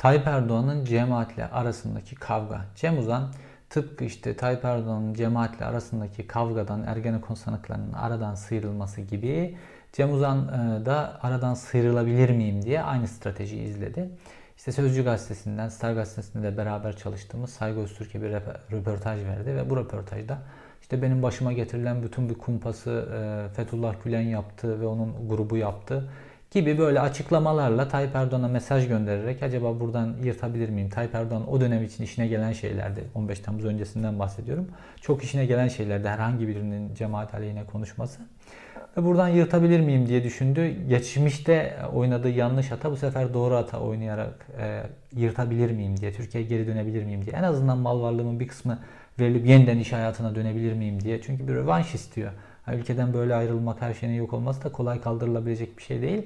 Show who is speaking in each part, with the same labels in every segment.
Speaker 1: Tayyip Erdoğan'ın cemaatle arasındaki kavga. Cem Uzan tıpkı işte Tayyip Erdoğan'ın cemaatle arasındaki kavgadan Ergenekon sanıklarının aradan sıyrılması gibi Cem Uzan e, da aradan sıyrılabilir miyim diye aynı stratejiyi izledi. İşte Sözcü Gazetesi'nden, Star Gazetesi'nde de beraber çalıştığımız Saygı Öztürk'e bir röportaj verdi ve bu röportajda işte benim başıma getirilen bütün bir kumpası e, Fethullah Gülen yaptı ve onun grubu yaptı gibi böyle açıklamalarla Tayyip Erdoğan'a mesaj göndererek acaba buradan yırtabilir miyim? Tayyip Erdoğan o dönem için işine gelen şeylerdi. 15 Temmuz öncesinden bahsediyorum. Çok işine gelen şeylerdi herhangi birinin cemaat aleyhine konuşması. Ve buradan yırtabilir miyim diye düşündü. Geçmişte oynadığı yanlış hata bu sefer doğru hata oynayarak e, yırtabilir miyim diye, Türkiye'ye geri dönebilir miyim diye. En azından mal varlığımın bir kısmı verilip yeniden iş hayatına dönebilir miyim diye. Çünkü bir rövanş istiyor. Ülkeden böyle ayrılmak, her şeyin yok olması da kolay kaldırılabilecek bir şey değil.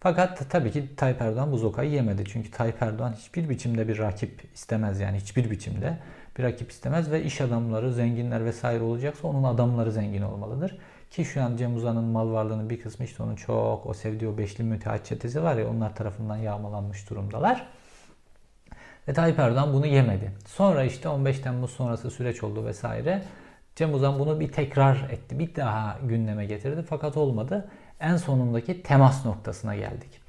Speaker 1: Fakat tabii ki Tayyip Erdoğan bu zokayı yemedi. Çünkü Tayyip Erdoğan hiçbir biçimde bir rakip istemez yani hiçbir biçimde bir rakip istemez ve iş adamları, zenginler vesaire olacaksa onun adamları zengin olmalıdır. Ki şu an Cem Uzan'ın mal varlığının bir kısmı işte onun çok o sevdiği o beşli müteahhit çetesi var ya onlar tarafından yağmalanmış durumdalar. Ve Tayyip Erdoğan bunu yemedi. Sonra işte 15 Temmuz sonrası süreç oldu vesaire. Cem Uzan bunu bir tekrar etti. Bir daha gündeme getirdi fakat olmadı. En sonundaki temas noktasına geldik.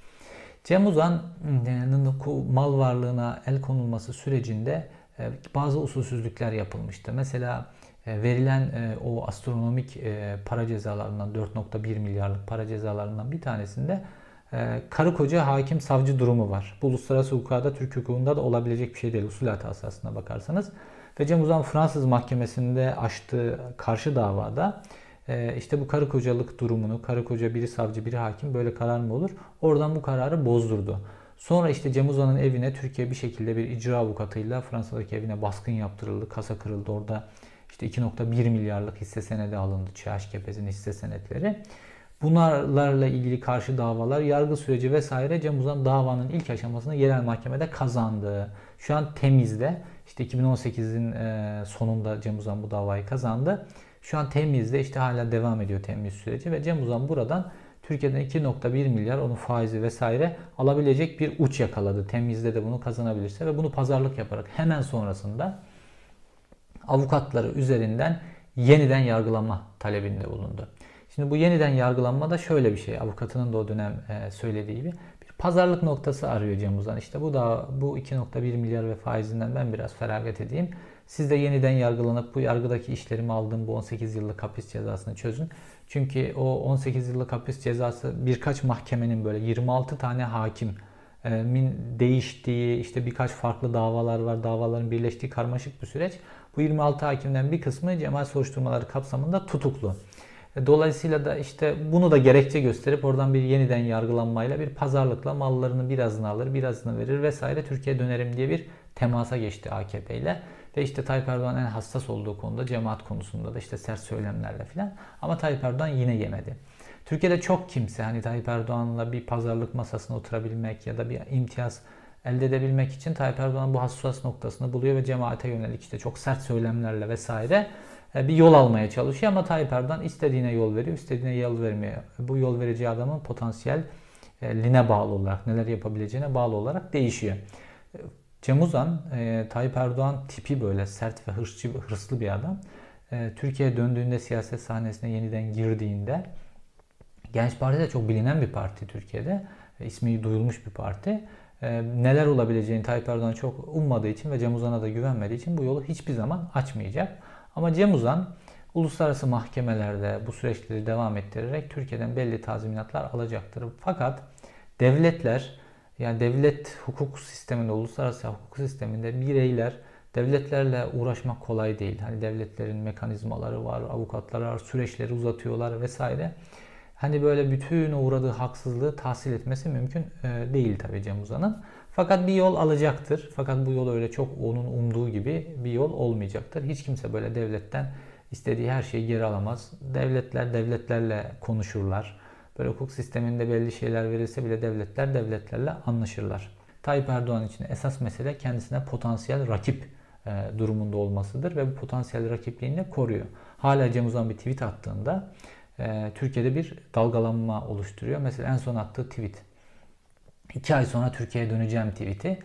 Speaker 1: Cem Uzan'ın mal varlığına el konulması sürecinde e, bazı usulsüzlükler yapılmıştı. Mesela e, verilen e, o astronomik para cezalarından 4.1 milyarlık para cezalarından bir tanesinde karı koca hakim savcı durumu var. Bu uluslararası hukukada Türk hukukunda da olabilecek bir şey değil. Usul hatası aslına bakarsanız. Ve Cem Uzan Fransız mahkemesinde açtığı karşı davada e, işte bu karı kocalık durumunu, karı koca biri savcı biri hakim böyle karar mı olur? Oradan bu kararı bozdurdu. Sonra işte Cem Uzan'ın evine Türkiye bir şekilde bir icra avukatıyla Fransa'daki evine baskın yaptırıldı, kasa kırıldı. Orada işte 2.1 milyarlık hisse senedi alındı. ÇHKP'nin hisse senetleri. Bunlarla ilgili karşı davalar, yargı süreci vesaire Cem Uzan davanın ilk aşamasını yerel mahkemede kazandı. Şu an temizde. İşte 2018'in e, sonunda Cem Uzan bu davayı kazandı. Şu an temizde işte hala devam ediyor temiz süreci ve Cem Uzan buradan Türkiye'den 2.1 milyar onun faizi vesaire alabilecek bir uç yakaladı. Temizde de bunu kazanabilirse ve bunu pazarlık yaparak hemen sonrasında avukatları üzerinden yeniden yargılama talebinde bulundu. Şimdi bu yeniden yargılanma da şöyle bir şey. Avukatının da o dönem e, söylediği gibi pazarlık noktası arıyor Cem Uzan. İşte bu da bu 2.1 milyar ve faizinden ben biraz feragat edeyim. Siz de yeniden yargılanıp bu yargıdaki işlerimi aldığım bu 18 yıllık hapis cezasını çözün. Çünkü o 18 yıllık hapis cezası birkaç mahkemenin böyle 26 tane hakim min değiştiği işte birkaç farklı davalar var. Davaların birleştiği karmaşık bir süreç. Bu 26 hakimden bir kısmı cemaat soruşturmaları kapsamında tutuklu. E, dolayısıyla da işte bunu da gerekçe gösterip oradan bir yeniden yargılanmayla bir pazarlıkla mallarını birazını alır, birazını verir vesaire Türkiye dönerim diye bir temasa geçti AKP ile. Ve işte Tayyip Erdoğan en hassas olduğu konuda cemaat konusunda da işte sert söylemlerle filan. Ama Tayyip Erdoğan yine yemedi. Türkiye'de çok kimse hani Tayyip Erdoğan'la bir pazarlık masasına oturabilmek ya da bir imtiyaz elde edebilmek için Tayyip Erdoğan bu hassas noktasını buluyor ve cemaate yönelik işte çok sert söylemlerle vesaire bir yol almaya çalışıyor ama Tayyip Erdoğan istediğine yol veriyor, istediğine yol vermiyor. Bu yol vereceği adamın potansiyel line bağlı olarak, neler yapabileceğine bağlı olarak değişiyor. Cem Uzan, e, Tayyip Erdoğan tipi böyle sert ve hırsçı, hırslı bir adam. E, Türkiye'ye döndüğünde siyaset sahnesine yeniden girdiğinde Genç Parti de çok bilinen bir parti Türkiye'de. E, ismi duyulmuş bir parti. E, neler olabileceğini Tayyip Erdoğan çok ummadığı için ve Cem Uzan'a da güvenmediği için bu yolu hiçbir zaman açmayacak. Ama Cem Uzan uluslararası mahkemelerde bu süreçleri devam ettirerek Türkiye'den belli tazminatlar alacaktır. Fakat devletler yani devlet hukuk sisteminde, uluslararası hukuk sisteminde bireyler devletlerle uğraşmak kolay değil. Hani devletlerin mekanizmaları var, avukatlar var, süreçleri uzatıyorlar vesaire. Hani böyle bütün uğradığı haksızlığı tahsil etmesi mümkün e, değil tabii Cem Uzan'ın. Fakat bir yol alacaktır. Fakat bu yol öyle çok onun umduğu gibi bir yol olmayacaktır. Hiç kimse böyle devletten istediği her şeyi geri alamaz. Devletler devletlerle konuşurlar. Böyle hukuk sisteminde belli şeyler verilse bile devletler devletlerle anlaşırlar. Tayyip Erdoğan için esas mesele kendisine potansiyel rakip e, durumunda olmasıdır ve bu potansiyel rakipliğini koruyor. Hala Cem Uzan bir tweet attığında e, Türkiye'de bir dalgalanma oluşturuyor. Mesela en son attığı tweet. İki ay sonra Türkiye'ye döneceğim tweet'i.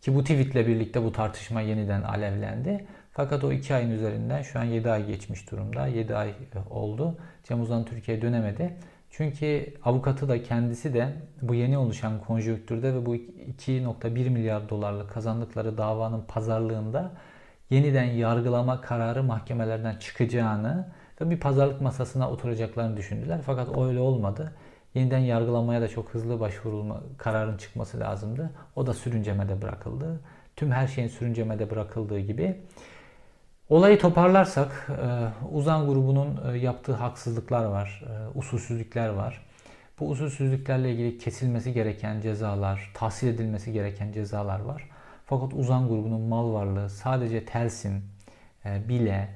Speaker 1: Ki bu tweetle birlikte bu tartışma yeniden alevlendi. Fakat o 2 ayın üzerinden şu an 7 ay geçmiş durumda. 7 ay oldu. Cem Uzan Türkiye'ye dönemedi. Çünkü avukatı da kendisi de bu yeni oluşan konjonktürde ve bu 2.1 milyar dolarlık kazandıkları davanın pazarlığında yeniden yargılama kararı mahkemelerden çıkacağını ve bir pazarlık masasına oturacaklarını düşündüler. Fakat öyle olmadı. Yeniden yargılamaya da çok hızlı başvurulma kararın çıkması lazımdı. O da sürüncemede bırakıldı. Tüm her şeyin sürüncemede bırakıldığı gibi Olayı toparlarsak e, Uzan grubunun e, yaptığı haksızlıklar var, e, usulsüzlükler var. Bu usulsüzlüklerle ilgili kesilmesi gereken cezalar, tahsil edilmesi gereken cezalar var. Fakat Uzan grubunun mal varlığı sadece Telsin, bile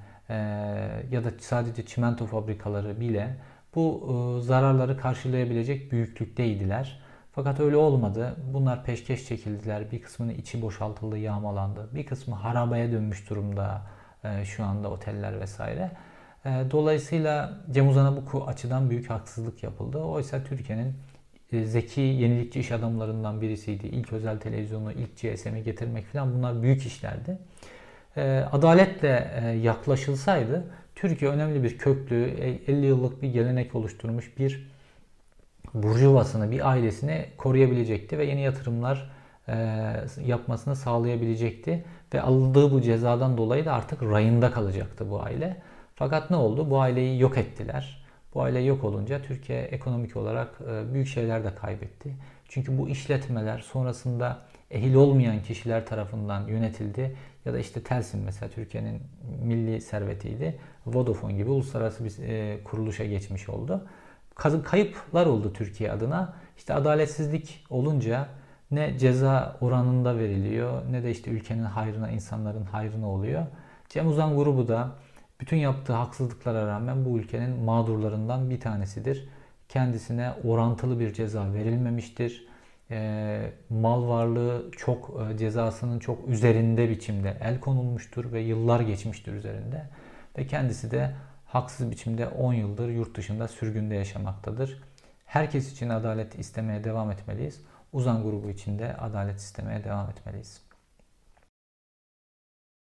Speaker 1: ya da sadece çimento fabrikaları bile bu zararları karşılayabilecek büyüklükteydiler. Fakat öyle olmadı. Bunlar peşkeş çekildiler. Bir kısmının içi boşaltıldı, yağmalandı. Bir kısmı harabaya dönmüş durumda e, şu anda oteller vesaire. E, dolayısıyla Cem Uzan'a bu açıdan büyük haksızlık yapıldı. Oysa Türkiye'nin e, zeki, yenilikçi iş adamlarından birisiydi. İlk özel televizyonu, ilk GSM'i getirmek falan bunlar büyük işlerdi. Adaletle yaklaşılsaydı Türkiye önemli bir köklü, 50 yıllık bir gelenek oluşturmuş bir burjuvasını, bir ailesini koruyabilecekti ve yeni yatırımlar yapmasını sağlayabilecekti. Ve aldığı bu cezadan dolayı da artık rayında kalacaktı bu aile. Fakat ne oldu? Bu aileyi yok ettiler. Bu aile yok olunca Türkiye ekonomik olarak e, büyük şeyler de kaybetti. Çünkü bu işletmeler sonrasında ehil olmayan kişiler tarafından yönetildi. Ya da işte Telsin mesela Türkiye'nin milli servetiydi. Vodafone gibi uluslararası bir e, kuruluşa geçmiş oldu. Kayıplar oldu Türkiye adına. İşte adaletsizlik olunca ne ceza oranında veriliyor ne de işte ülkenin hayrına, insanların hayrına oluyor. Cem Uzan grubu da bütün yaptığı haksızlıklara rağmen bu ülkenin mağdurlarından bir tanesidir. Kendisine orantılı bir ceza verilmemiştir. E, mal varlığı çok e, cezasının çok üzerinde biçimde el konulmuştur ve yıllar geçmiştir üzerinde. Ve kendisi de haksız biçimde 10 yıldır yurt dışında sürgünde yaşamaktadır. Herkes için adalet istemeye devam etmeliyiz. Uzan grubu içinde adalet istemeye devam etmeliyiz.